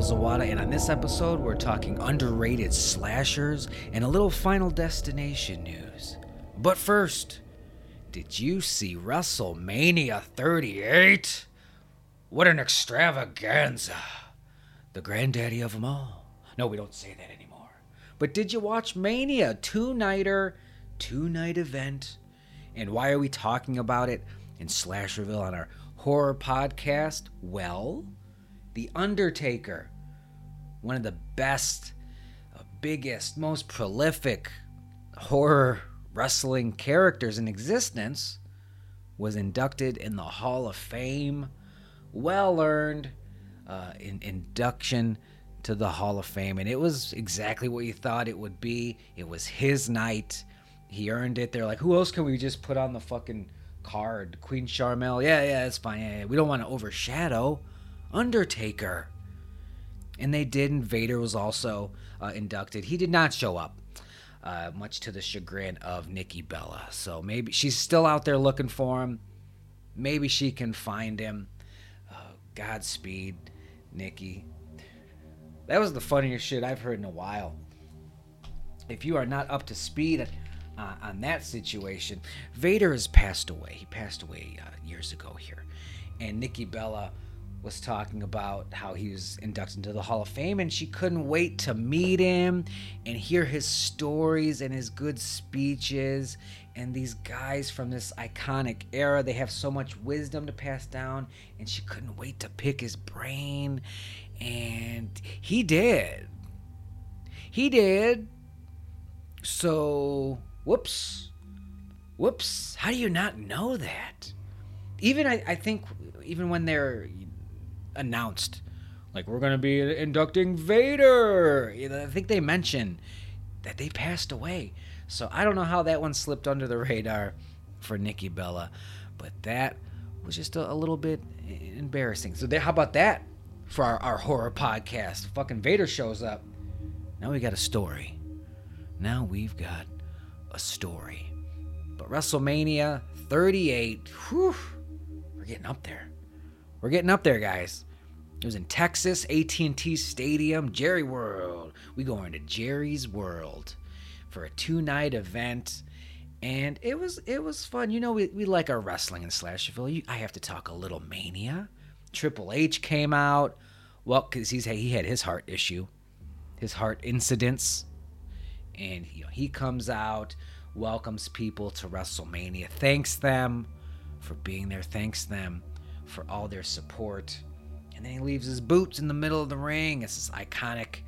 Zawada, and on this episode, we're talking underrated slashers and a little Final Destination news. But first, did you see WrestleMania 38? What an extravaganza! The granddaddy of them all. No, we don't say that anymore. But did you watch Mania? Two nighter, two night event. And why are we talking about it in Slasherville on our horror podcast? Well, The Undertaker, one of the best, uh, biggest, most prolific horror wrestling characters in existence, was inducted in the Hall of Fame. Well earned uh, in, induction to the Hall of Fame, and it was exactly what you thought it would be. It was his night. He earned it. They're like, who else can we just put on the fucking card? Queen Sharmell? Yeah, yeah, that's fine. Yeah, yeah. We don't want to overshadow Undertaker. And they did, and Vader was also uh, inducted. He did not show up, uh, much to the chagrin of Nikki Bella. So maybe she's still out there looking for him. Maybe she can find him. Uh, Godspeed, Nikki. That was the funniest shit I've heard in a while. If you are not up to speed uh, on that situation, Vader has passed away. He passed away uh, years ago here. And Nikki Bella was talking about how he was inducted into the Hall of Fame and she couldn't wait to meet him and hear his stories and his good speeches. And these guys from this iconic era, they have so much wisdom to pass down, and she couldn't wait to pick his brain. And he did. He did. So, whoops. Whoops. How do you not know that? Even, I, I think, even when they're announced, like, we're going to be inducting Vader, I think they mentioned that they passed away. So I don't know how that one slipped under the radar for Nikki Bella, but that was just a, a little bit embarrassing. So how about that for our, our horror podcast? Fucking Vader shows up. Now we got a story. Now we've got a story. But WrestleMania 38, whew, we're getting up there. We're getting up there, guys. It was in Texas, AT&T Stadium, Jerry World. We going to Jerry's World for a two-night event, and it was it was fun. You know, we, we like our wrestling in Slasherville. You, I have to talk a little Mania. Triple H came out, well, because he's he had his heart issue, his heart incidents, and you know he comes out, welcomes people to WrestleMania, thanks them for being there, thanks them for all their support and then he leaves his boots in the middle of the ring. It's this iconic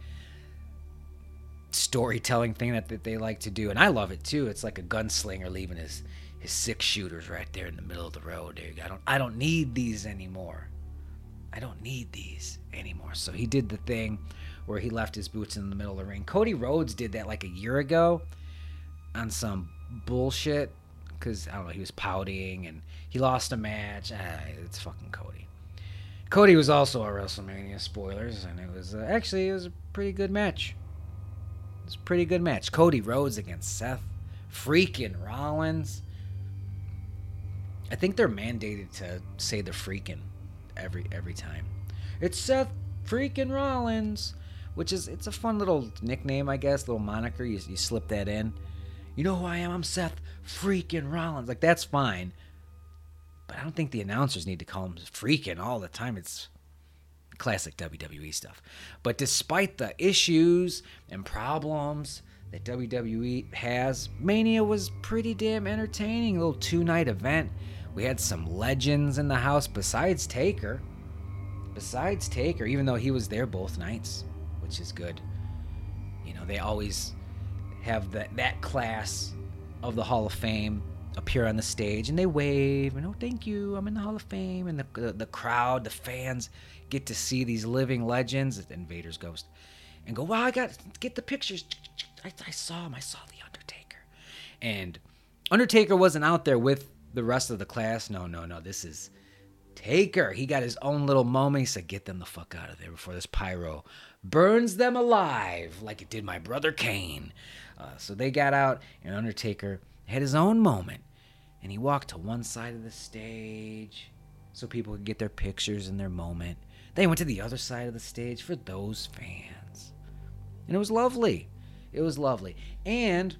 storytelling thing that, that they like to do, and I love it too. It's like a gunslinger leaving his his six shooters right there in the middle of the road. dude. I don't I don't need these anymore. I don't need these anymore. So he did the thing where he left his boots in the middle of the ring. Cody Rhodes did that like a year ago on some bullshit because I don't know he was pouting and he lost a match. Ah, it's fucking Cody. Cody was also at WrestleMania, spoilers, and it was uh, actually it was a pretty good match. It was a pretty good match. Cody Rhodes against Seth freaking Rollins. I think they're mandated to say the freaking every every time. It's Seth freaking Rollins, which is it's a fun little nickname, I guess, little moniker. You, you slip that in. You know who I am? I'm Seth freaking Rollins. Like that's fine. But I don't think the announcers need to call him freaking all the time. It's classic WWE stuff. But despite the issues and problems that WWE has, Mania was pretty damn entertaining. A little two night event. We had some legends in the house besides Taker. Besides Taker, even though he was there both nights, which is good. You know, they always have that, that class of the Hall of Fame appear on the stage and they wave and oh thank you i'm in the hall of fame and the, the, the crowd the fans get to see these living legends invader's ghost and go wow i got get the pictures. I, I saw him i saw the undertaker. And undertaker wasn't out there with the rest of the class. No no no this is taker. He got his own little moment. He said get them the fuck out of there before this pyro burns them alive like it did my brother kane. Uh, so they got out and undertaker had his own moment. And he walked to one side of the stage so people could get their pictures and their moment. They went to the other side of the stage for those fans. And it was lovely. It was lovely. And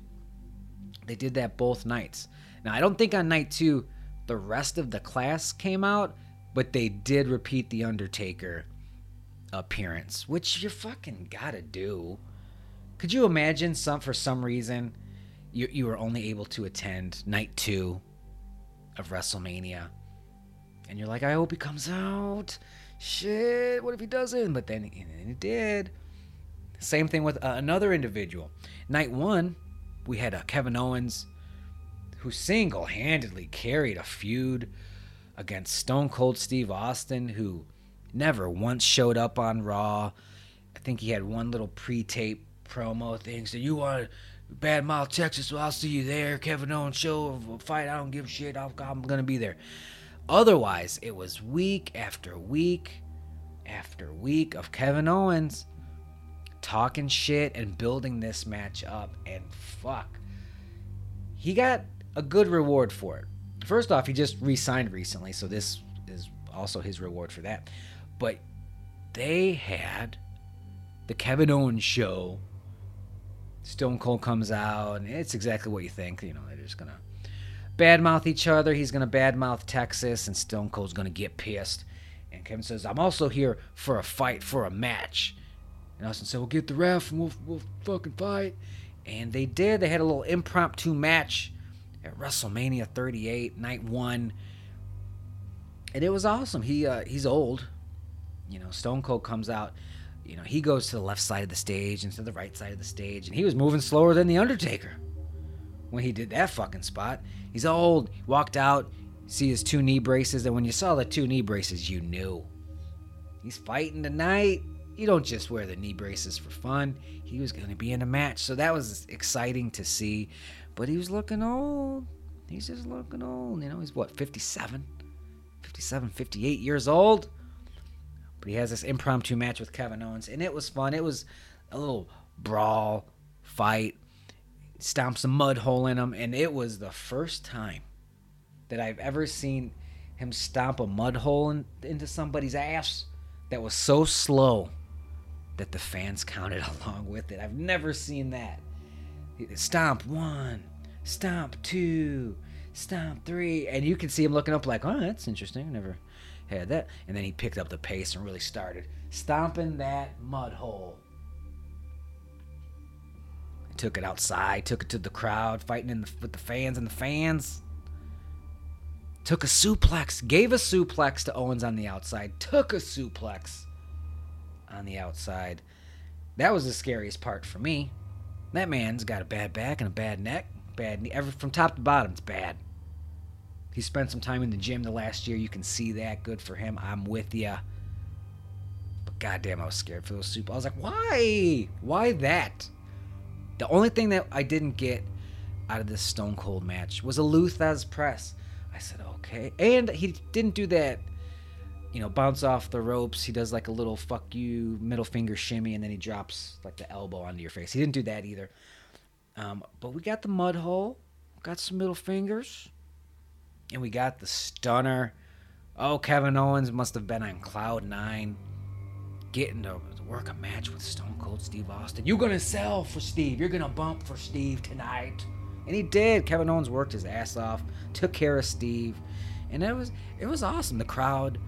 they did that both nights. Now, I don't think on night two the rest of the class came out, but they did repeat the Undertaker appearance, which you fucking gotta do. Could you imagine some for some reason you you were only able to attend night two of WrestleMania, and you're like, I hope he comes out. Shit, what if he doesn't? But then and he did. Same thing with uh, another individual. Night one, we had uh, Kevin Owens, who single handedly carried a feud against Stone Cold Steve Austin, who never once showed up on Raw. I think he had one little pre tape promo thing. So you want Bad Mouth Texas? Well, I'll see you there. Kevin Owens show of a fight. I don't give a shit. i I'm gonna be there. Otherwise, it was week after week after week of Kevin Owens talking shit and building this match up. And fuck, he got a good reward for it. First off, he just re signed recently, so this is also his reward for that. But they had the Kevin Owens show. Stone Cold comes out, and it's exactly what you think. You know, they're just gonna badmouth each other. He's gonna badmouth Texas, and Stone Cold's gonna get pissed. And Kevin says, "I'm also here for a fight, for a match." And Austin said, "We'll get the ref, and we'll we'll fucking fight." And they did. They had a little impromptu match at WrestleMania 38, night one, and it was awesome. He uh, he's old, you know. Stone Cold comes out, you know. He goes to the left side of the stage and to the right side of the stage, and he was moving slower than the Undertaker when he did that fucking spot. He's old. Walked out, see his two knee braces, and when you saw the two knee braces, you knew he's fighting tonight you don't just wear the knee braces for fun. He was going to be in a match. So that was exciting to see. But he was looking old. He's just looking old. You know, he's what, 57? 57, 58 years old? But he has this impromptu match with Kevin Owens. And it was fun. It was a little brawl, fight, stomps a mud hole in him. And it was the first time that I've ever seen him stomp a mud hole in, into somebody's ass that was so slow that the fans counted along with it. I've never seen that. Stomp one, stomp two, stomp three, and you can see him looking up like, oh, that's interesting. Never had that. And then he picked up the pace and really started stomping that mud hole. Took it outside, took it to the crowd, fighting in the, with the fans and the fans. Took a suplex, gave a suplex to Owens on the outside, took a suplex on the outside. That was the scariest part for me. That man's got a bad back and a bad neck, bad knee. Every, from top to bottom, it's bad. He spent some time in the gym the last year. You can see that. Good for him. I'm with you. But goddamn, I was scared for those soup. I was like, why? Why that? The only thing that I didn't get out of this Stone Cold match was a Lou Thesz press. I said, okay. And he didn't do that you know, bounce off the ropes. He does like a little fuck you middle finger shimmy, and then he drops like the elbow onto your face. He didn't do that either. Um, but we got the mud hole, got some middle fingers, and we got the stunner. Oh, Kevin Owens must have been on cloud nine, getting to work a match with Stone Cold Steve Austin. You're gonna sell for Steve. You're gonna bump for Steve tonight, and he did. Kevin Owens worked his ass off, took care of Steve, and it was it was awesome. The crowd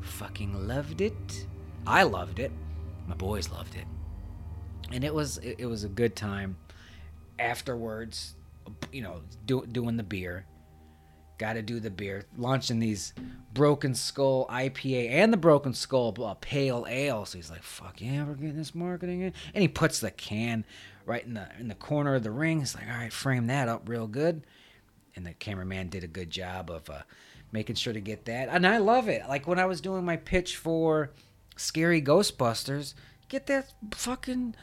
fucking loved it. I loved it. My boys loved it. And it was it, it was a good time. Afterwards, you know, do, doing the beer. Got to do the beer. Launching these Broken Skull IPA and the Broken Skull uh, Pale Ale. So he's like, "Fuck yeah, we're getting this marketing in." And he puts the can right in the in the corner of the ring. He's like, "All right, frame that up real good." And the cameraman did a good job of uh, making sure to get that. And I love it. Like when I was doing my pitch for Scary Ghostbusters, get that fucking.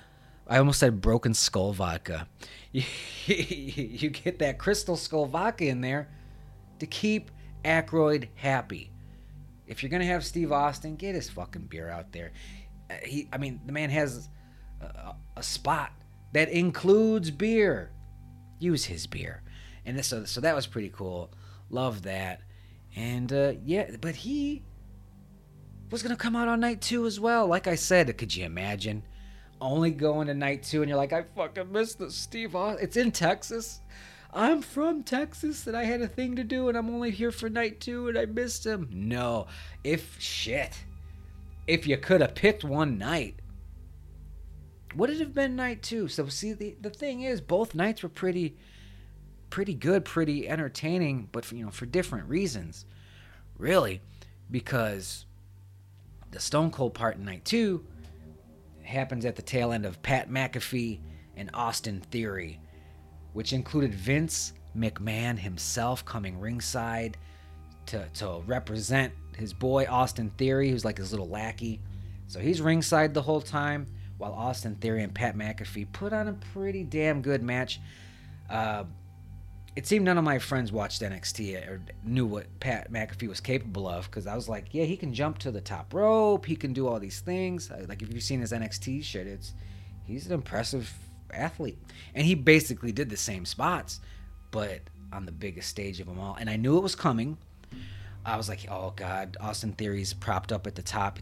I almost said broken skull vodka. You, you get that crystal skull vodka in there to keep Aykroyd happy. If you're gonna have Steve Austin, get his fucking beer out there. Uh, he, I mean, the man has a, a spot that includes beer. Use his beer, and so so that was pretty cool. Love that. And uh, yeah, but he was gonna come out on night two as well. Like I said, could you imagine? Only going to night two and you're like, I fucking missed the Steve Austin. It's in Texas. I'm from Texas and I had a thing to do and I'm only here for night two and I missed him. No. If shit. If you could have picked one night, would it have been night two? So see the the thing is both nights were pretty pretty good, pretty entertaining, but for, you know, for different reasons. Really, because the Stone Cold part in night 2 happens at the tail end of Pat McAfee and Austin Theory which included Vince McMahon himself coming ringside to, to represent his boy Austin Theory, who's like his little lackey. So he's ringside the whole time while Austin Theory and Pat McAfee put on a pretty damn good match. Uh, it seemed none of my friends watched NXT or knew what Pat McAfee was capable of because I was like, yeah, he can jump to the top rope, he can do all these things. Like if you've seen his NXT shit, it's he's an impressive athlete. And he basically did the same spots, but on the biggest stage of them all. And I knew it was coming. I was like, oh God, Austin Theory's propped up at the top.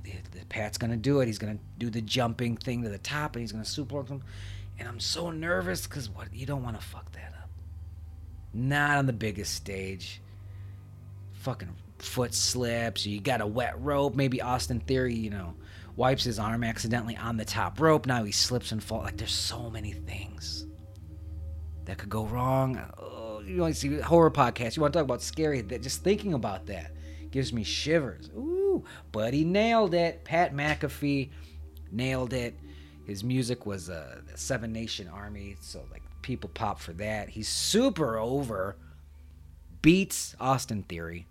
Pat's gonna do it. He's gonna do the jumping thing to the top, and he's gonna suplex him. And I'm so nervous because what you don't want to fuck that up. Not on the biggest stage. Fucking foot slips. You got a wet rope. Maybe Austin Theory, you know, wipes his arm accidentally on the top rope. Now he slips and falls. Like there's so many things that could go wrong. Oh, you want to see horror podcasts? You want to talk about scary? That just thinking about that gives me shivers. Ooh, but he nailed it. Pat McAfee nailed it. His music was uh, Seven Nation Army, so like people pop for that. He's super over. Beats Austin Theory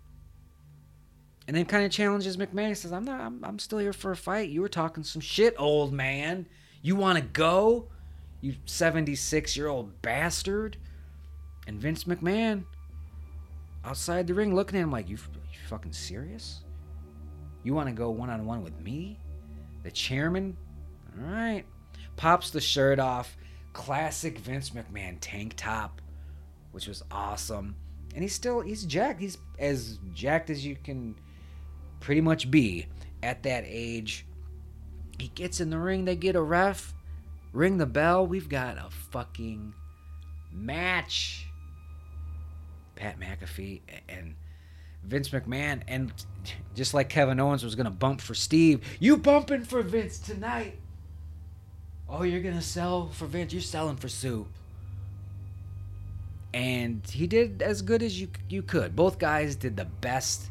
and then kind of challenges McMahon. Says, "I'm not. I'm, I'm still here for a fight. You were talking some shit, old man. You want to go? You 76 year old bastard." And Vince McMahon outside the ring looking at him like, "You, you fucking serious? You want to go one on one with me, the chairman? All right." Pops the shirt off. Classic Vince McMahon tank top, which was awesome. And he's still he's jacked. He's as jacked as you can pretty much be at that age. He gets in the ring, they get a ref, ring the bell, we've got a fucking match. Pat McAfee and Vince McMahon, and just like Kevin Owens was gonna bump for Steve, you bumping for Vince tonight. Oh, you're gonna sell for Vince, you're selling for Sue. And he did as good as you you could. Both guys did the best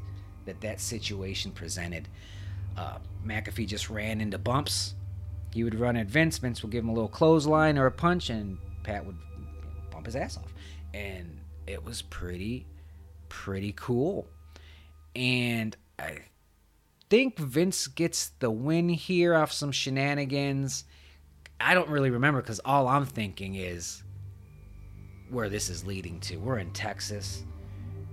that that situation presented. Uh, McAfee just ran into bumps. He would run at Vince. Vince would give him a little clothesline or a punch, and Pat would bump his ass off. And it was pretty, pretty cool. And I think Vince gets the win here off some shenanigans. I don't really remember because all I'm thinking is where this is leading to. We're in Texas.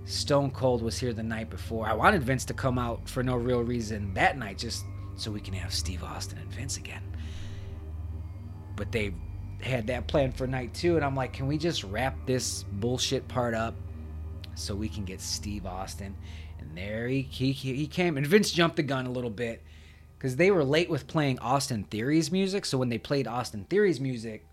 Stone Cold was here the night before. I wanted Vince to come out for no real reason that night, just so we can have Steve Austin and Vince again. But they had that plan for night two, and I'm like, can we just wrap this bullshit part up so we can get Steve Austin? And there he he, he came, and Vince jumped the gun a little bit because they were late with playing Austin Theory's music. So when they played Austin Theory's music,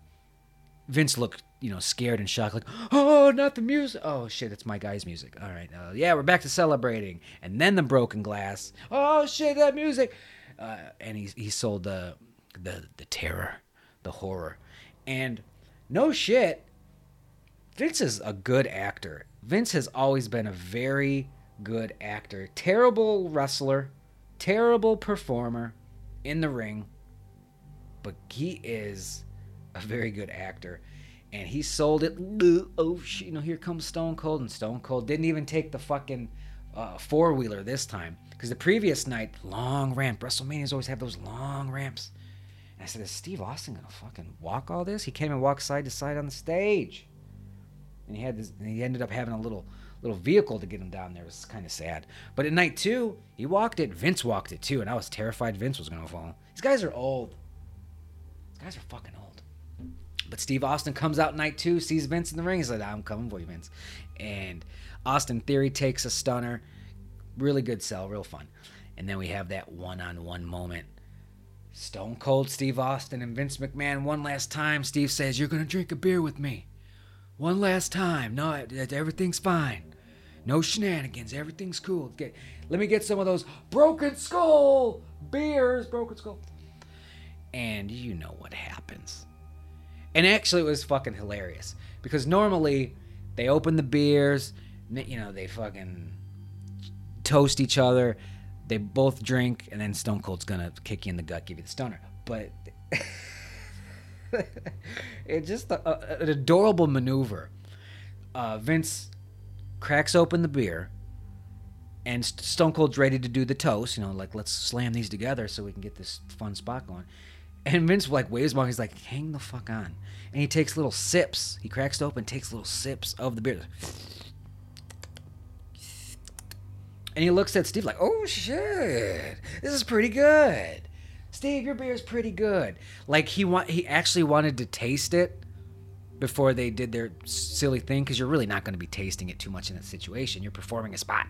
Vince looked, you know, scared and shocked, like, oh, not the music. Oh, shit, it's my guy's music. All right, uh, yeah, we're back to celebrating. And then the broken glass. Oh, shit, that music. Uh, and he, he sold the, the, the terror, the horror. And no shit, Vince is a good actor. Vince has always been a very good actor. Terrible wrestler, terrible performer in the ring, but he is a very good actor, and he sold it. Oh, shit. you know, here comes Stone Cold, and Stone Cold didn't even take the fucking uh, four wheeler this time because the previous night, long ramp. WrestleManias always have those long ramps. And I said, is Steve Austin gonna fucking walk all this? He came and walked side to side on the stage, and he had this. And he ended up having a little little vehicle to get him down there. It was kind of sad. But at night two, he walked it. Vince walked it too, and I was terrified Vince was gonna fall. These guys are old. These guys are fucking old. But Steve Austin comes out night two, sees Vince in the ring. He's like, I'm coming for you, Vince. And Austin Theory takes a stunner. Really good sell, real fun. And then we have that one on one moment. Stone Cold Steve Austin and Vince McMahon, one last time. Steve says, You're going to drink a beer with me. One last time. No, everything's fine. No shenanigans. Everything's cool. Get, let me get some of those Broken Skull beers. Broken Skull. And you know what happens. And actually, it was fucking hilarious because normally they open the beers, you know, they fucking toast each other, they both drink, and then Stone Cold's gonna kick you in the gut, give you the stunner. But it's just a, a, an adorable maneuver. Uh, Vince cracks open the beer, and Stone Cold's ready to do the toast. You know, like let's slam these together so we can get this fun spot going. And Vince like waves while he's like, hang the fuck on. And he takes little sips. He cracks it open, takes little sips of the beer. And he looks at Steve like, oh shit, this is pretty good. Steve, your beer is pretty good. Like he want he actually wanted to taste it before they did their silly thing because you're really not going to be tasting it too much in that situation. You're performing a spot.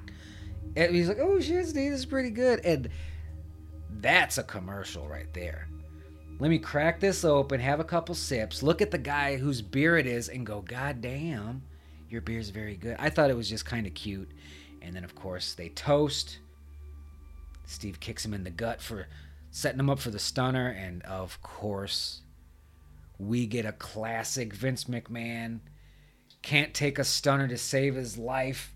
And he's like, oh shit, Steve, this is pretty good. And that's a commercial right there. Let me crack this open, have a couple sips, look at the guy whose beer it is, and go, God damn, your beer's very good. I thought it was just kind of cute. And then, of course, they toast. Steve kicks him in the gut for setting him up for the stunner. And of course, we get a classic Vince McMahon can't take a stunner to save his life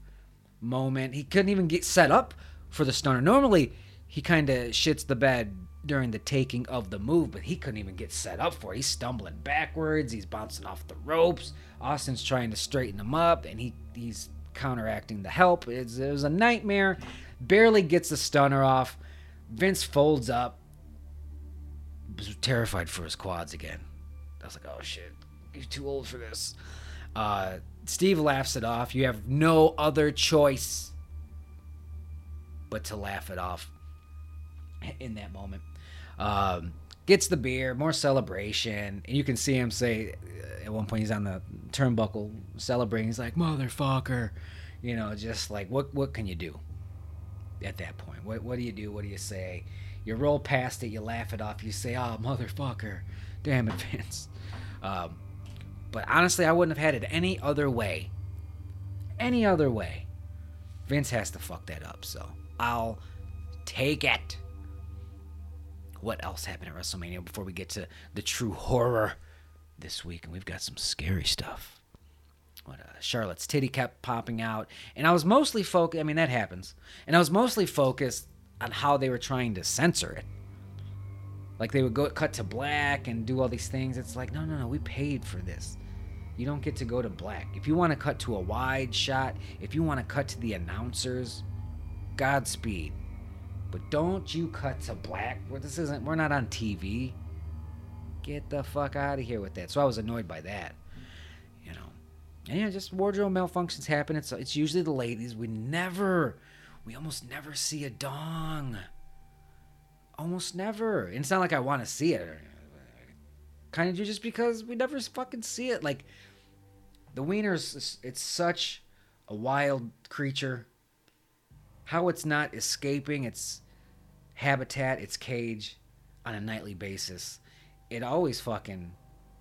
moment. He couldn't even get set up for the stunner. Normally, he kind of shits the bed during the taking of the move, but he couldn't even get set up for it. He's stumbling backwards. He's bouncing off the ropes. Austin's trying to straighten him up, and he he's counteracting the help. It's, it was a nightmare. Barely gets the stunner off. Vince folds up. Was terrified for his quads again. I was like, oh shit, you're too old for this. Uh, Steve laughs it off. You have no other choice but to laugh it off in that moment. Um, gets the beer, more celebration, and you can see him say uh, at one point he's on the turnbuckle celebrating. He's like, "Motherfucker," you know, just like what what can you do at that point? What what do you do? What do you say? You roll past it, you laugh it off, you say, "Oh, motherfucker, damn it, Vince." Um, but honestly, I wouldn't have had it any other way. Any other way. Vince has to fuck that up, so I'll take it what else happened at WrestleMania before we get to the true horror this week. And we've got some scary stuff. What uh, Charlotte's titty kept popping out, and I was mostly focused. I mean, that happens, and I was mostly focused on how they were trying to censor it. Like they would go cut to black and do all these things. It's like, no, no, no. We paid for this. You don't get to go to black. If you want to cut to a wide shot, if you want to cut to the announcers, Godspeed. But don't you cut to black. This isn't. We're not on TV. Get the fuck out of here with that. So I was annoyed by that. You know. And yeah, just wardrobe malfunctions happen. It's it's usually the ladies. We never, we almost never see a dong. Almost never. And it's not like I want to see it. Kind of do just because we never fucking see it. Like the wieners, it's such a wild creature how it's not escaping its habitat, its cage on a nightly basis, it always fucking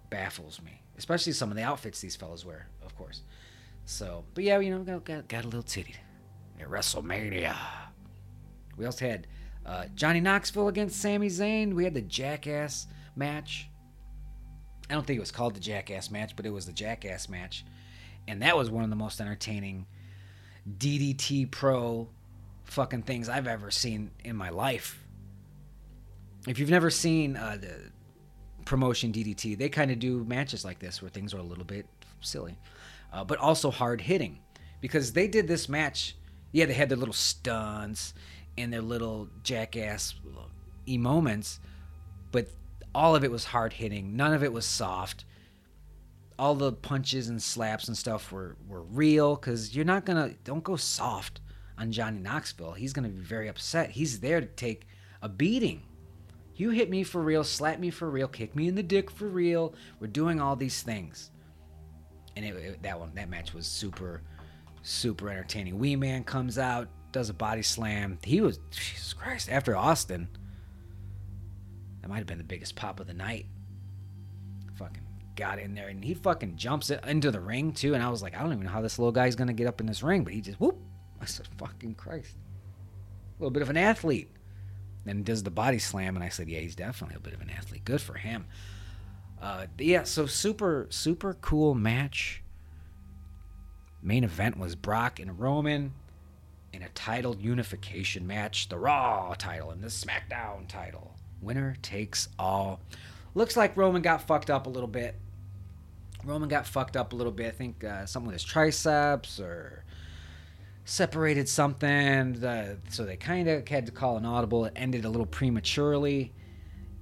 baffles me. Especially some of the outfits these fellas wear, of course. So, but yeah, you know, got, got, got a little titty at WrestleMania. We also had uh, Johnny Knoxville against Sami Zayn. We had the Jackass match. I don't think it was called the Jackass match, but it was the Jackass match. And that was one of the most entertaining DDT Pro fucking things I've ever seen in my life. If you've never seen uh, the promotion DDT, they kind of do matches like this where things are a little bit silly, uh, but also hard hitting because they did this match. Yeah, they had their little stunts and their little jackass e moments, but all of it was hard hitting. None of it was soft. All the punches and slaps and stuff were, were real because you're not gonna don't go soft on Johnny Knoxville. He's going to be very upset. He's there to take a beating. You hit me for real, slap me for real, kick me in the dick for real. We're doing all these things. And it, it, that one, that match was super, super entertaining. Wee Man comes out, does a body slam. He was Jesus Christ after Austin. That might have been the biggest pop of the night. Fucking got in there and he fucking jumps it into the ring too. And I was like, I don't even know how this little guy's gonna get up in this ring, but he just whoop. Said, fucking Christ. A little bit of an athlete. Then does the body slam, and I said, yeah, he's definitely a bit of an athlete. Good for him. Uh, yeah, so super, super cool match. Main event was Brock and Roman in a title unification match, the Raw title and the SmackDown title. Winner takes all. Looks like Roman got fucked up a little bit. Roman got fucked up a little bit. I think uh, something with his triceps or separated something. The, so they kind of had to call an audible. It ended a little prematurely,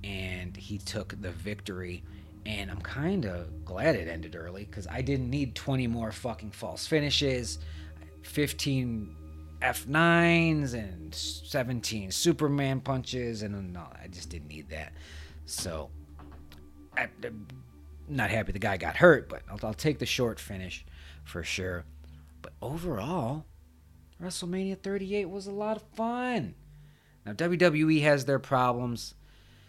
and he took the victory. And I'm kind of glad it ended early because I didn't need 20 more fucking false finishes, 15 F5s, and 17 Superman punches, and no, I just didn't need that. So I, am not happy the guy got hurt, but I'll, I'll take the short finish for sure. But overall, WrestleMania 38 was a lot of fun. Now, WWE has their problems,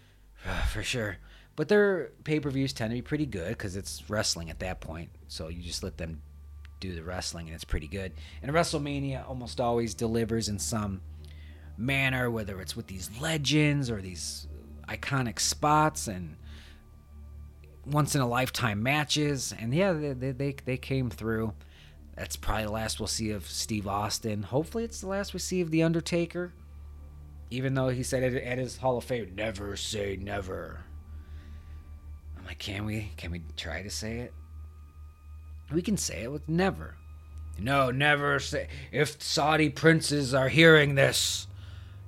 for sure. But their pay per views tend to be pretty good because it's wrestling at that point. So you just let them do the wrestling and it's pretty good. And WrestleMania almost always delivers in some manner, whether it's with these legends or these iconic spots and once in a lifetime matches. And yeah, they, they, they came through. That's probably the last we'll see of Steve Austin. Hopefully, it's the last we see of The Undertaker. Even though he said at his Hall of Fame, never say never. I'm like, can we? Can we try to say it? We can say it with never. No, never say. If Saudi princes are hearing this,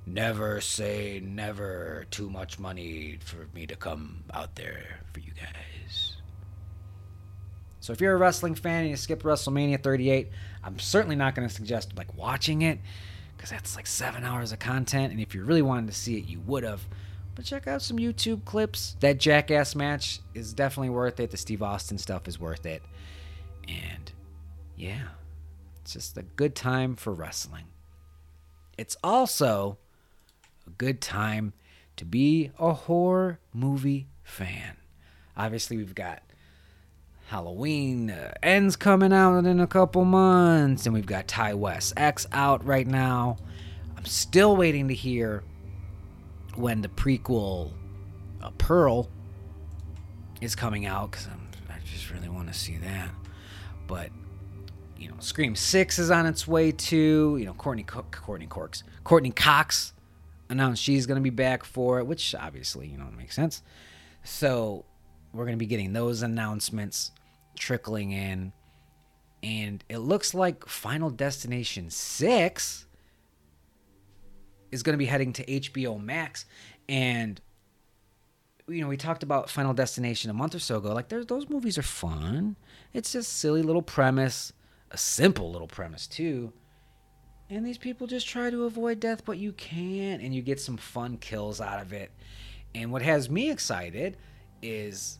never say never. Too much money for me to come out there for you guys. So if you're a wrestling fan and you skipped WrestleMania 38, I'm certainly not going to suggest like watching it because that's like seven hours of content. And if you really wanted to see it, you would have. But check out some YouTube clips. That Jackass match is definitely worth it. The Steve Austin stuff is worth it. And yeah, it's just a good time for wrestling. It's also a good time to be a horror movie fan. Obviously, we've got Halloween uh, ends coming out in a couple months, and we've got Ti West X out right now. I'm still waiting to hear when the prequel uh, Pearl is coming out because I just really want to see that. But you know, Scream Six is on its way too. You know, Courtney Cook. Courtney Corks Courteney Cox announced she's going to be back for it, which obviously you know makes sense. So we're going to be getting those announcements trickling in. And it looks like Final Destination 6 is going to be heading to HBO Max. And, you know, we talked about Final Destination a month or so ago. Like, those movies are fun. It's just silly little premise, a simple little premise, too. And these people just try to avoid death, but you can't. And you get some fun kills out of it. And what has me excited is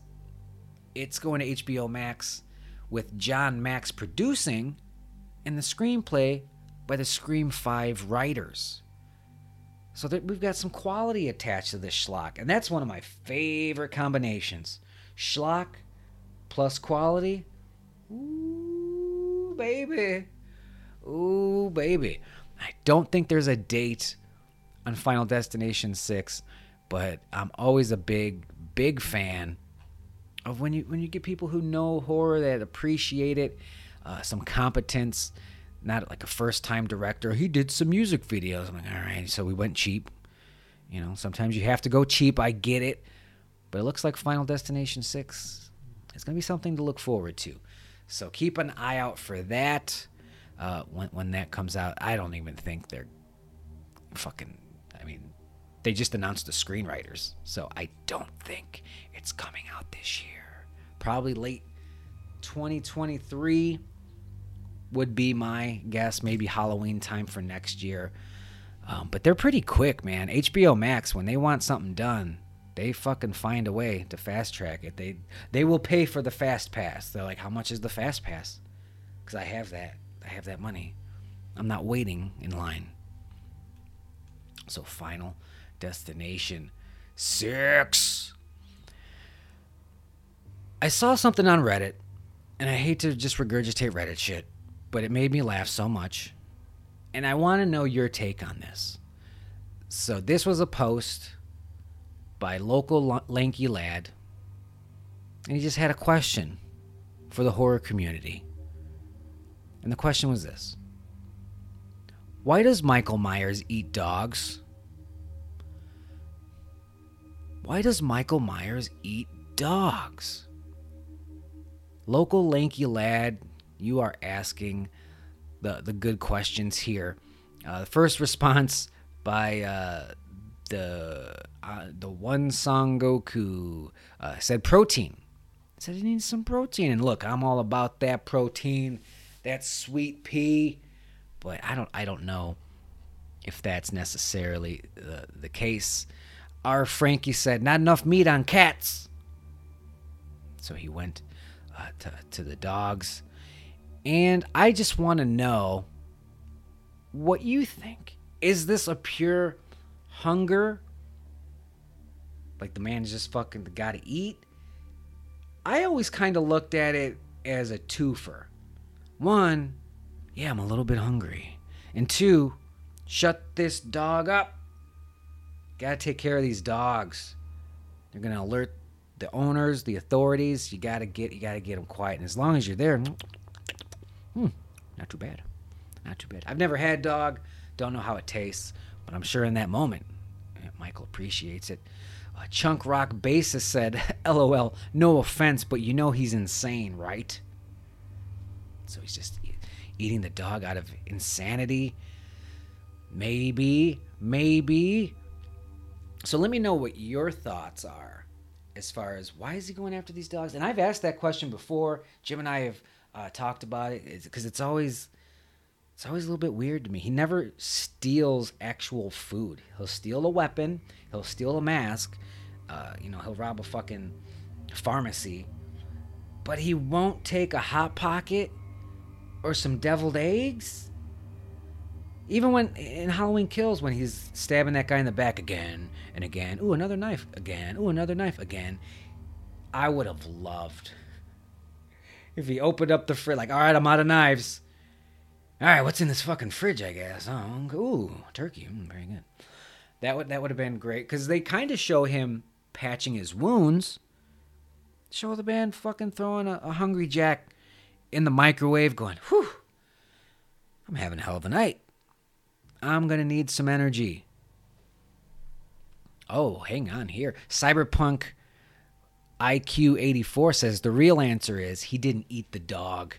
it's going to HBO Max with John Max producing and the screenplay by the Scream 5 writers. So that we've got some quality attached to this schlock. And that's one of my favorite combinations. Schlock plus quality. Ooh, baby. Ooh, baby. I don't think there's a date on Final Destination 6, but I'm always a big, big fan of when you when you get people who know horror that appreciate it, uh, some competence, not like a first time director. He did some music videos. I'm like, all right, so we went cheap. You know, sometimes you have to go cheap. I get it, but it looks like Final Destination Six is going to be something to look forward to. So keep an eye out for that uh, when when that comes out. I don't even think they're fucking. I mean, they just announced the screenwriters, so I don't think it's coming out this year probably late 2023 would be my guess. Maybe Halloween time for next year. Um, but they're pretty quick, man. HBO Max, when they want something done, they fucking find a way to fast track it. They they will pay for the fast pass. They're like, how much is the fast pass? Because I have that. I have that money. I'm not waiting in line So, Final Destination 6. I saw something on Reddit, and I hate to just regurgitate Reddit shit, but it made me laugh so much. And I want to know your take on this. So, this was a post by local lanky lad, and he just had a question for the horror community. And the question was this Why does Michael Myers eat dogs? Why does Michael Myers eat dogs? Local lanky lad, you are asking the, the good questions here. Uh, the first response by uh, the uh, the one Son Goku uh, said protein. Said he needs some protein, and look, I'm all about that protein, that sweet pea, but I don't I don't know if that's necessarily the the case. Our Frankie said not enough meat on cats, so he went uh, to to the dogs, and I just want to know what you think. Is this a pure hunger. Like the man's just fucking got to eat. I always kind of looked at it as a twofer. One, yeah, I'm a little bit hungry. And two, shut this dog up. Gotta take care of these dogs. They're gonna alert the owners, the authorities. You gotta get you gotta get them quiet. And as long as you're there, hmm, not too bad, not too bad. I've never had dog, don't know how it tastes, but I'm sure in that moment, Michael appreciates it. Uh, Chunk Rock Bassist said, LOL, no offense, but you know he's insane, right? So he's just eating the dog out of insanity. Maybe, maybe. So let me know what your thoughts are as far as why is he going after these dogs? And I've asked that question before. Jim and I have uh, talked about it because it's always it's always a little bit weird to me. He never steals actual food. He'll steal a weapon, he'll steal a mask, uh, you know, he'll rob a fucking pharmacy, but he won't take a hot pocket or some deviled eggs. Even when in Halloween Kills, when he's stabbing that guy in the back again and again, ooh, another knife again, ooh, another knife again. I would have loved if he opened up the fridge, like, all right, I'm out of knives all right, what's in this fucking fridge? I guess. Oh, ooh, turkey. Mm, very good. That would that would have been great because they kind of show him patching his wounds. Show the band fucking throwing a, a hungry jack in the microwave, going, "Whew, I'm having a hell of a night. I'm gonna need some energy." Oh, hang on here. Cyberpunk IQ 84 says the real answer is he didn't eat the dog.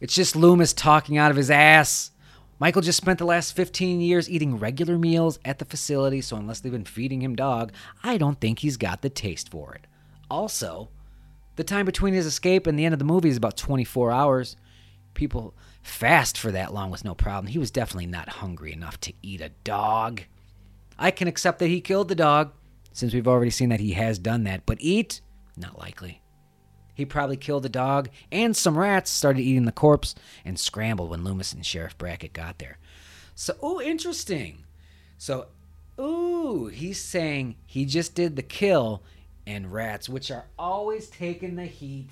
It's just Loomis talking out of his ass. Michael just spent the last 15 years eating regular meals at the facility, so unless they've been feeding him dog, I don't think he's got the taste for it. Also, the time between his escape and the end of the movie is about 24 hours. People fast for that long with no problem. He was definitely not hungry enough to eat a dog. I can accept that he killed the dog, since we've already seen that he has done that, but eat? Not likely. He probably killed the dog, and some rats started eating the corpse and scrambled when Loomis and Sheriff Brackett got there. So, oh, interesting. So, ooh, he's saying he just did the kill, and rats, which are always taking the heat.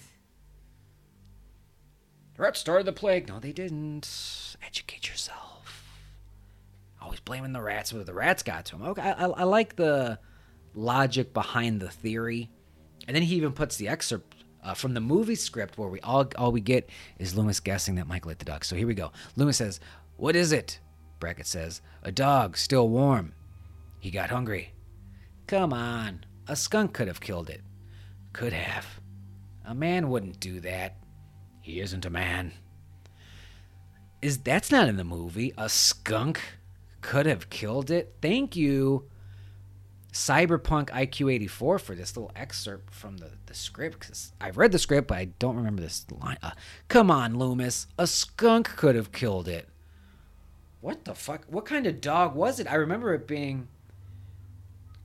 Rats started the plague. No, they didn't. Educate yourself. Always blaming the rats, but the rats got to him. Okay, I, I, I like the logic behind the theory. And then he even puts the excerpt uh, from the movie script where we all all we get is Loomis guessing that Michael ate the dog. So here we go. Loomis says, "What is it?" Brackett says, "A dog, still warm." He got hungry. Come on, a skunk could have killed it. Could have. A man wouldn't do that. He isn't a man. Is that's not in the movie? A skunk could have killed it. Thank you. Cyberpunk IQ84 for this little excerpt from the, the script because I've read the script, but I don't remember this line. Uh, Come on, Loomis. A skunk could have killed it. What the fuck? What kind of dog was it? I remember it being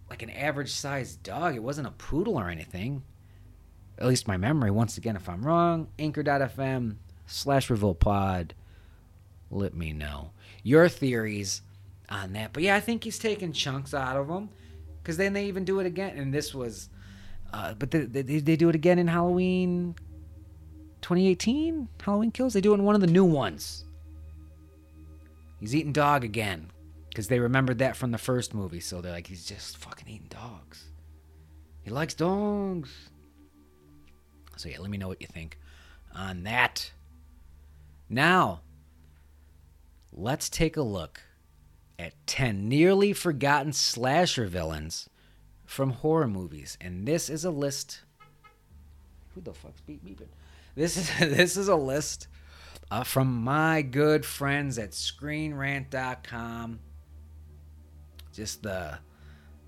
like an average sized dog. It wasn't a poodle or anything. At least my memory. Once again, if I'm wrong, anchor.fm slash revolt pod. Let me know. Your theories on that. But yeah, I think he's taking chunks out of them because then they even do it again. And this was, uh, but they, they, they do it again in Halloween 2018 Halloween Kills. They do it in one of the new ones. He's eating dog again because they remembered that from the first movie. So they're like, he's just fucking eating dogs. He likes dogs. So yeah, let me know what you think on that. Now, let's take a look at 10 nearly forgotten slasher villains from horror movies. And this is a list. Who the fuck's beep beeping? This is this is a list uh, from my good friends at ScreenRant.com. Just the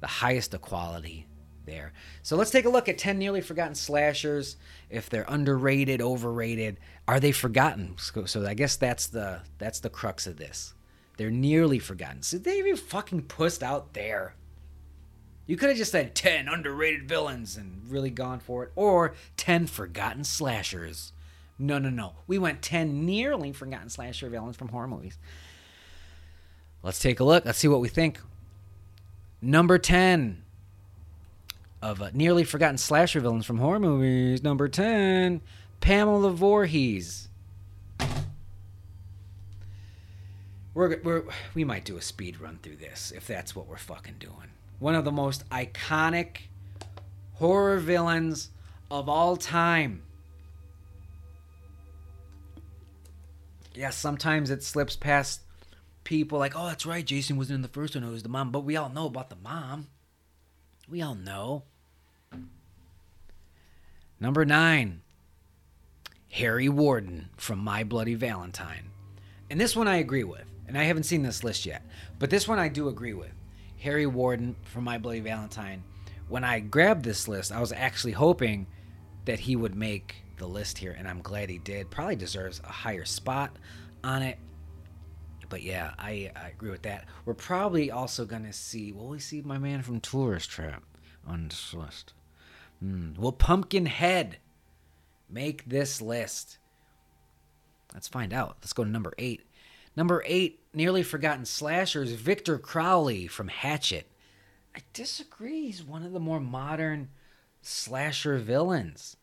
the highest of quality there. So let's take a look at 10 nearly forgotten slashers. If they're underrated, overrated, are they forgotten? So, so I guess that's the that's the crux of this. They're nearly forgotten. So they even fucking pushed out there. You could have just said 10 underrated villains and really gone for it, or 10 forgotten slashers. No, no, no. We went 10 nearly forgotten slasher villains from horror movies. Let's take a look. Let's see what we think. Number 10 of uh, nearly forgotten slasher villains from horror movies. Number 10, Pamela Voorhees. We're, we're, we might do a speed run through this if that's what we're fucking doing. One of the most iconic horror villains of all time. Yeah, sometimes it slips past people like, oh, that's right, Jason wasn't in the first one, it was the mom. But we all know about the mom. We all know. Number nine, Harry Warden from My Bloody Valentine. And this one I agree with. And I haven't seen this list yet. But this one I do agree with. Harry Warden from My Bloody Valentine. When I grabbed this list, I was actually hoping that he would make the list here, and I'm glad he did. Probably deserves a higher spot on it. But yeah, I, I agree with that. We're probably also going to see, will we see my man from Tourist Trap on this list? Mm. Will Pumpkinhead make this list? Let's find out. Let's go to number eight. Number eight, nearly forgotten slashers, Victor Crowley from Hatchet. I disagree. He's one of the more modern slasher villains.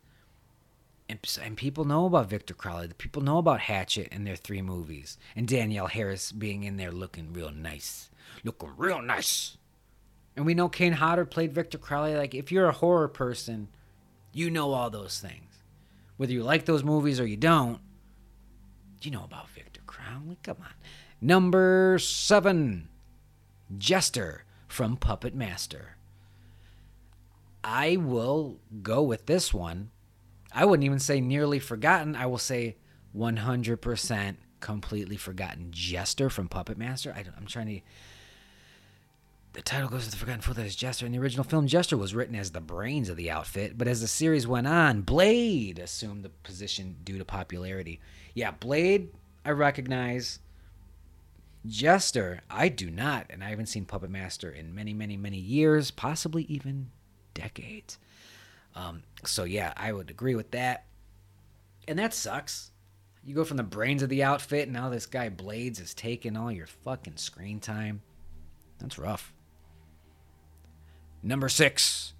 And, and people know about Victor Crowley. The people know about Hatchet and their three movies. And Danielle Harris being in there looking real nice. Looking real nice. And we know Kane Hodder played Victor Crowley. Like, if you're a horror person, you know all those things. Whether you like those movies or you don't, you know about Victor Crowley. Come on. Number seven, Jester from Puppet Master. I will go with this one. I wouldn't even say nearly forgotten. I will say 100% completely forgotten Jester from Puppet Master. I am trying to the title goes to the Forgotten Fool that is Jester. In the original film, Jester was written as the brains of the outfit, but as the series went on, Blade assumed the position due to popularity. Yeah, Blade, I recognize. Jester, I do not, and I haven't seen Puppet Master in many, many, many years, possibly even decades. Um, so yeah, I would agree with that. And that sucks. You go from the brains of the outfit, and now this guy Blades is taking all your fucking screen time. That's rough. Number six,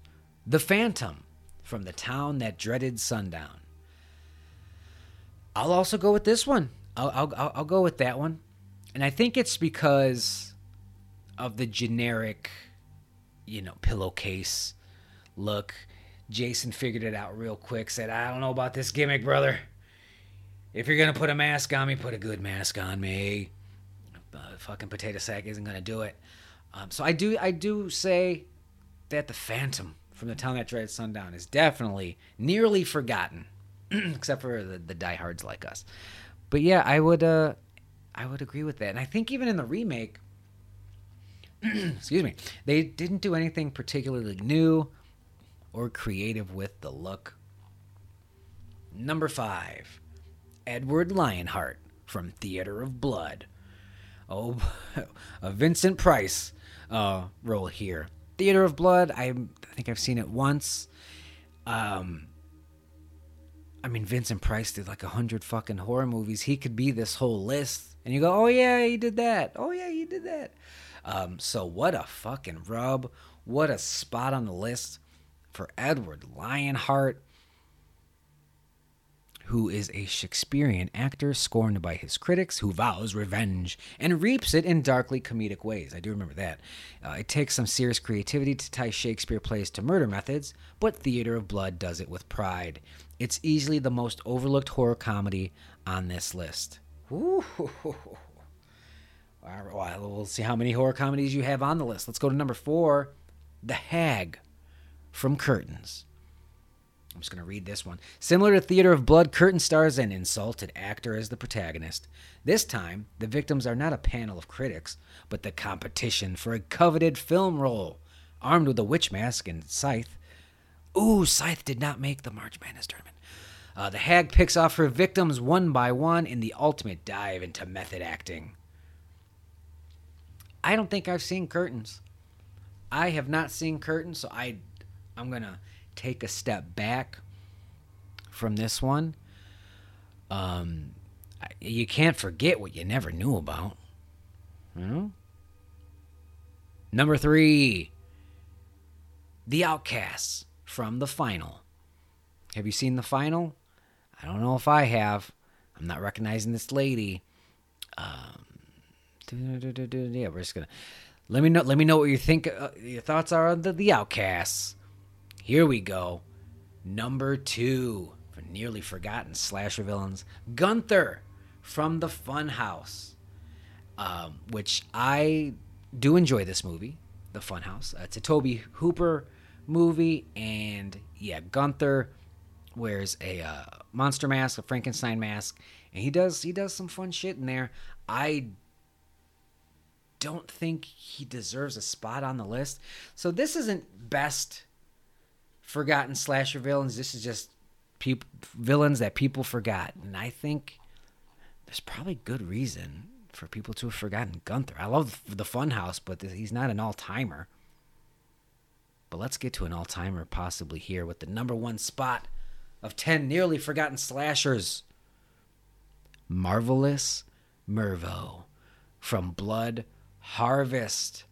The Phantom from the town that dreaded sundown. I'll also go with this one. I'll, I'll, I'll go with that one. And I think it's because of the generic, you know, pillowcase look. Jason figured it out real quick, said, I don't know about this gimmick, brother. If you're going to put a mask on me, put a good mask on me. The fucking potato sack isn't going to do it. Um, so I do I do say that the Phantom from the town that dreaded sundown is definitely nearly forgotten, except for the, the diehards like us. But yeah, I would uh, I would agree with that, and I think even in the remake, excuse me, they didn't do anything particularly new or creative with the look. Number five, Edward Lionheart from Theater of Blood. Oh, a Vincent Price uh, role here. Theater of Blood, I, think I've seen it once. Um, I mean, Vincent Price did like a hundred fucking horror movies. He could be this whole list. And you go, oh yeah, he did that. Oh yeah, he did that. Um, so what a fucking rub. What a spot on the list for Edward Lionheart, who is a Shakespearean actor scorned by his critics, who vows revenge and reaps it in darkly comedic ways. I do remember that. Uh, it takes some serious creativity to tie Shakespeare plays to murder methods, but Theater of Blood does it with pride. It's easily the most overlooked horror comedy on this list. Ooh. Well, we'll see how many horror comedies you have on the list. Let's go to number four The Hag from Curtains. I'm just going to read this one. Similar to Theater of Blood, Curtain stars an insulted actor as the protagonist. This time, the victims are not a panel of critics, but the competition for a coveted film role. Armed with a witch mask and scythe. Ooh, Scythe did not make the March Madness tournament. Uh, the hag picks off her victims one by one in the ultimate dive into method acting. I don't think I've seen Curtains. I have not seen Curtains, so I, I'm gonna take a step back from this one. Um, you can't forget what you never knew about. You know? Number three, The Outcasts from the final. Have you seen the final? I don't know if I have. I'm not recognizing this lady. Um, yeah, we're just gonna let me know. Let me know what you think. Uh, your thoughts are on the, the Outcasts. Here we go. Number two for nearly forgotten slasher villains, Gunther from the Funhouse, um, which I do enjoy this movie, The Funhouse. Uh, it's a Tobe Hooper movie, and yeah, Gunther wears a uh, monster mask, a Frankenstein mask, and he does he does some fun shit in there. I don't think he deserves a spot on the list. So this isn't best forgotten slasher villains. This is just people villains that people forgot, and I think there's probably good reason for people to have forgotten Gunther. I love the Funhouse, but he's not an all timer. But let's get to an all timer possibly here with the number one spot of 10 nearly forgotten slashers. Marvelous Mervo from Blood Harvest.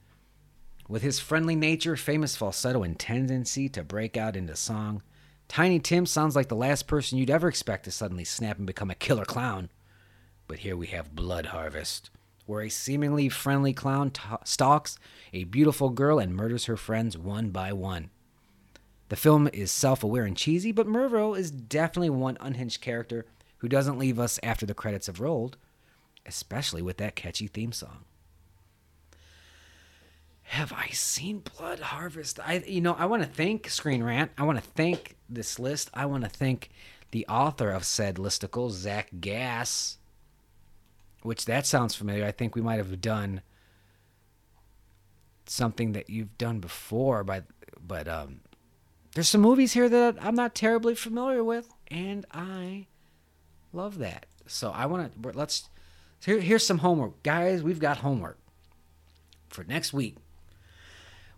With his friendly nature, famous falsetto, and tendency to break out into song, Tiny Tim sounds like the last person you'd ever expect to suddenly snap and become a killer clown. But here we have Blood Harvest, where a seemingly friendly clown t- stalks a beautiful girl and murders her friends one by one. The film is self aware and cheesy, but Mervo is definitely one unhinged character who doesn't leave us after the credits have rolled, especially with that catchy theme song have I seen Blood Harvest? I you know, I want to thank Screen Rant. I want to thank this list. I want to thank the author of said listicle, Zach Gass. Which that sounds familiar. I think we might have done something that you've done before, but but um there's some movies here that I'm not terribly familiar with, and I love that. So I want to let's here, here's some homework, guys. We've got homework for next week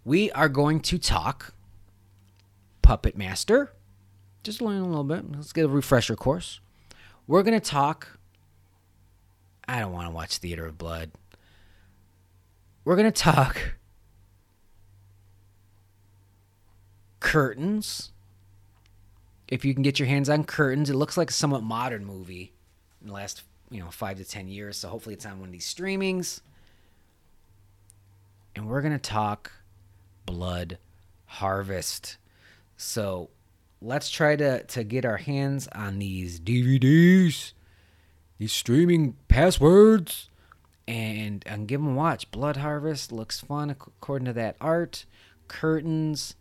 we are going to talk Puppet Master. Just learn a little bit. Let's get a refresher course. We're going to talk. I don't want to watch Theater of Blood. We're going to talk Curtains. If you can get your hands on Curtains, it looks like a somewhat modern movie in the last, you know, 5 to 10 years, so hopefully it's on one of these streamings. And we're going to talk blood harvest. So let's try to, to get our hands on these DVDs, these streaming passwords, and, and give them a watch. Blood Harvest looks fun according to that art, curtains,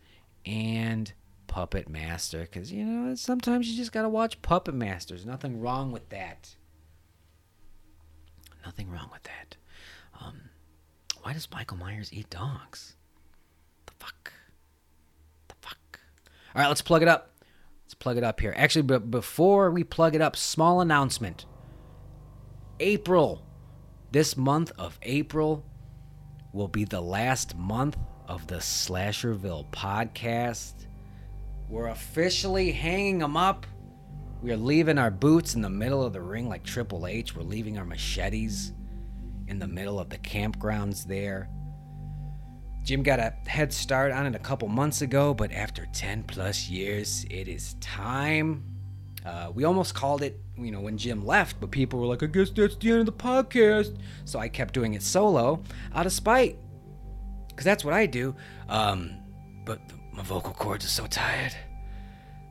and Puppet Master. Because, you know, sometimes you just got to watch Puppet Masters. Nothing wrong with that. Nothing wrong with that. Um, why does Michael Myers eat dogs? Fuck? The fuck? All right, let's plug it up. Let's plug it up here. Actually, but before we plug it up, small announcement. April, this month of April, will be the last month of the Slasherville podcast. We're officially hanging them up. We are leaving our boots in the middle of the ring like Triple H. We're leaving our machetes in the middle of the campgrounds there. Jim got a head start on it a couple months ago, but after 10 plus years, it is time. Uh, we almost called it, you know, when Jim left, but people were like, I guess that's the end of the podcast. So I kept doing it solo out of spite. Because that's what I do. Um, but my vocal cords are so tired.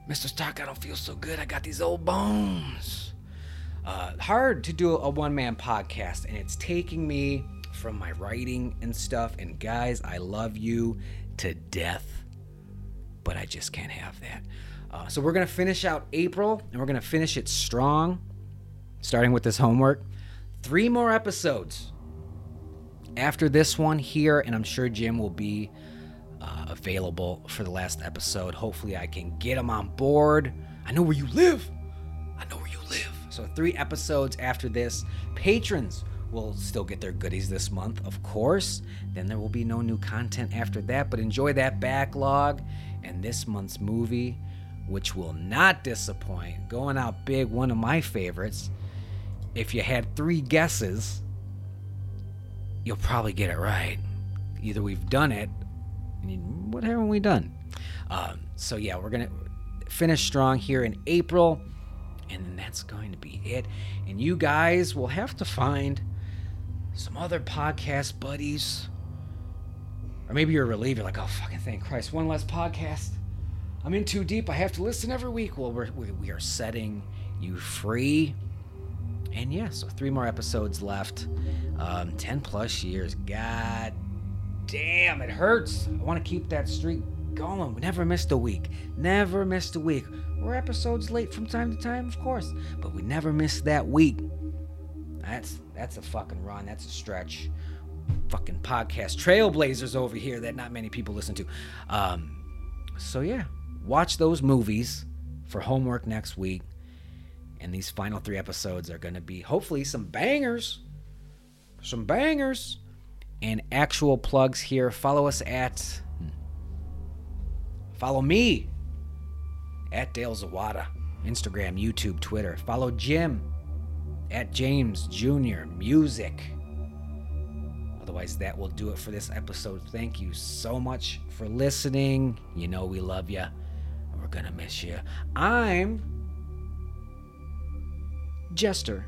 Mr. Stark, I don't feel so good. I got these old bones. Uh, hard to do a one man podcast, and it's taking me from my writing and stuff. And guys, I love you to death, but I just can't have that. Uh, so we're gonna finish out April, and we're gonna finish it strong, starting with this homework. Three more episodes after this one here, and I'm sure Jim will be uh, available for the last episode. Hopefully, I can get him on board. I know where you live. I know where you live. So, three episodes after this. Patrons will still get their goodies this month, of course. Then there will be no new content after that, but enjoy that backlog and this month's movie, which will not disappoint. Going out big, one of my favorites. If you had three guesses, you'll probably get it right. Either we've done it, what haven't we done? Um, so, yeah, we're going to finish strong here in April, and then that's going to be it. And you guys will have to find some other podcast buddies. Or maybe you're relieved. You're like, oh, fucking thank Christ. One less podcast. I'm in too deep. I have to listen every week. Well, we're, we are setting you free. And yeah, so three more episodes left. Um, 10 plus years. God damn, it hurts. I want to keep that streak going. We never missed a week. Never missed a week. We're episodes late from time to time, of course, but we never missed that week. That's that's a fucking run. That's a stretch. Fucking podcast trailblazers over here that not many people listen to. Um, so yeah, watch those movies for homework next week. And these final three episodes are going to be hopefully some bangers. Some bangers. And actual plugs here. Follow us at. Follow me at Dale Zawada. Instagram, YouTube, Twitter. Follow Jim at James Jr. Music. Otherwise, that will do it for this episode. Thank you so much for listening. You know we love you. We're going to miss you. I'm Jester.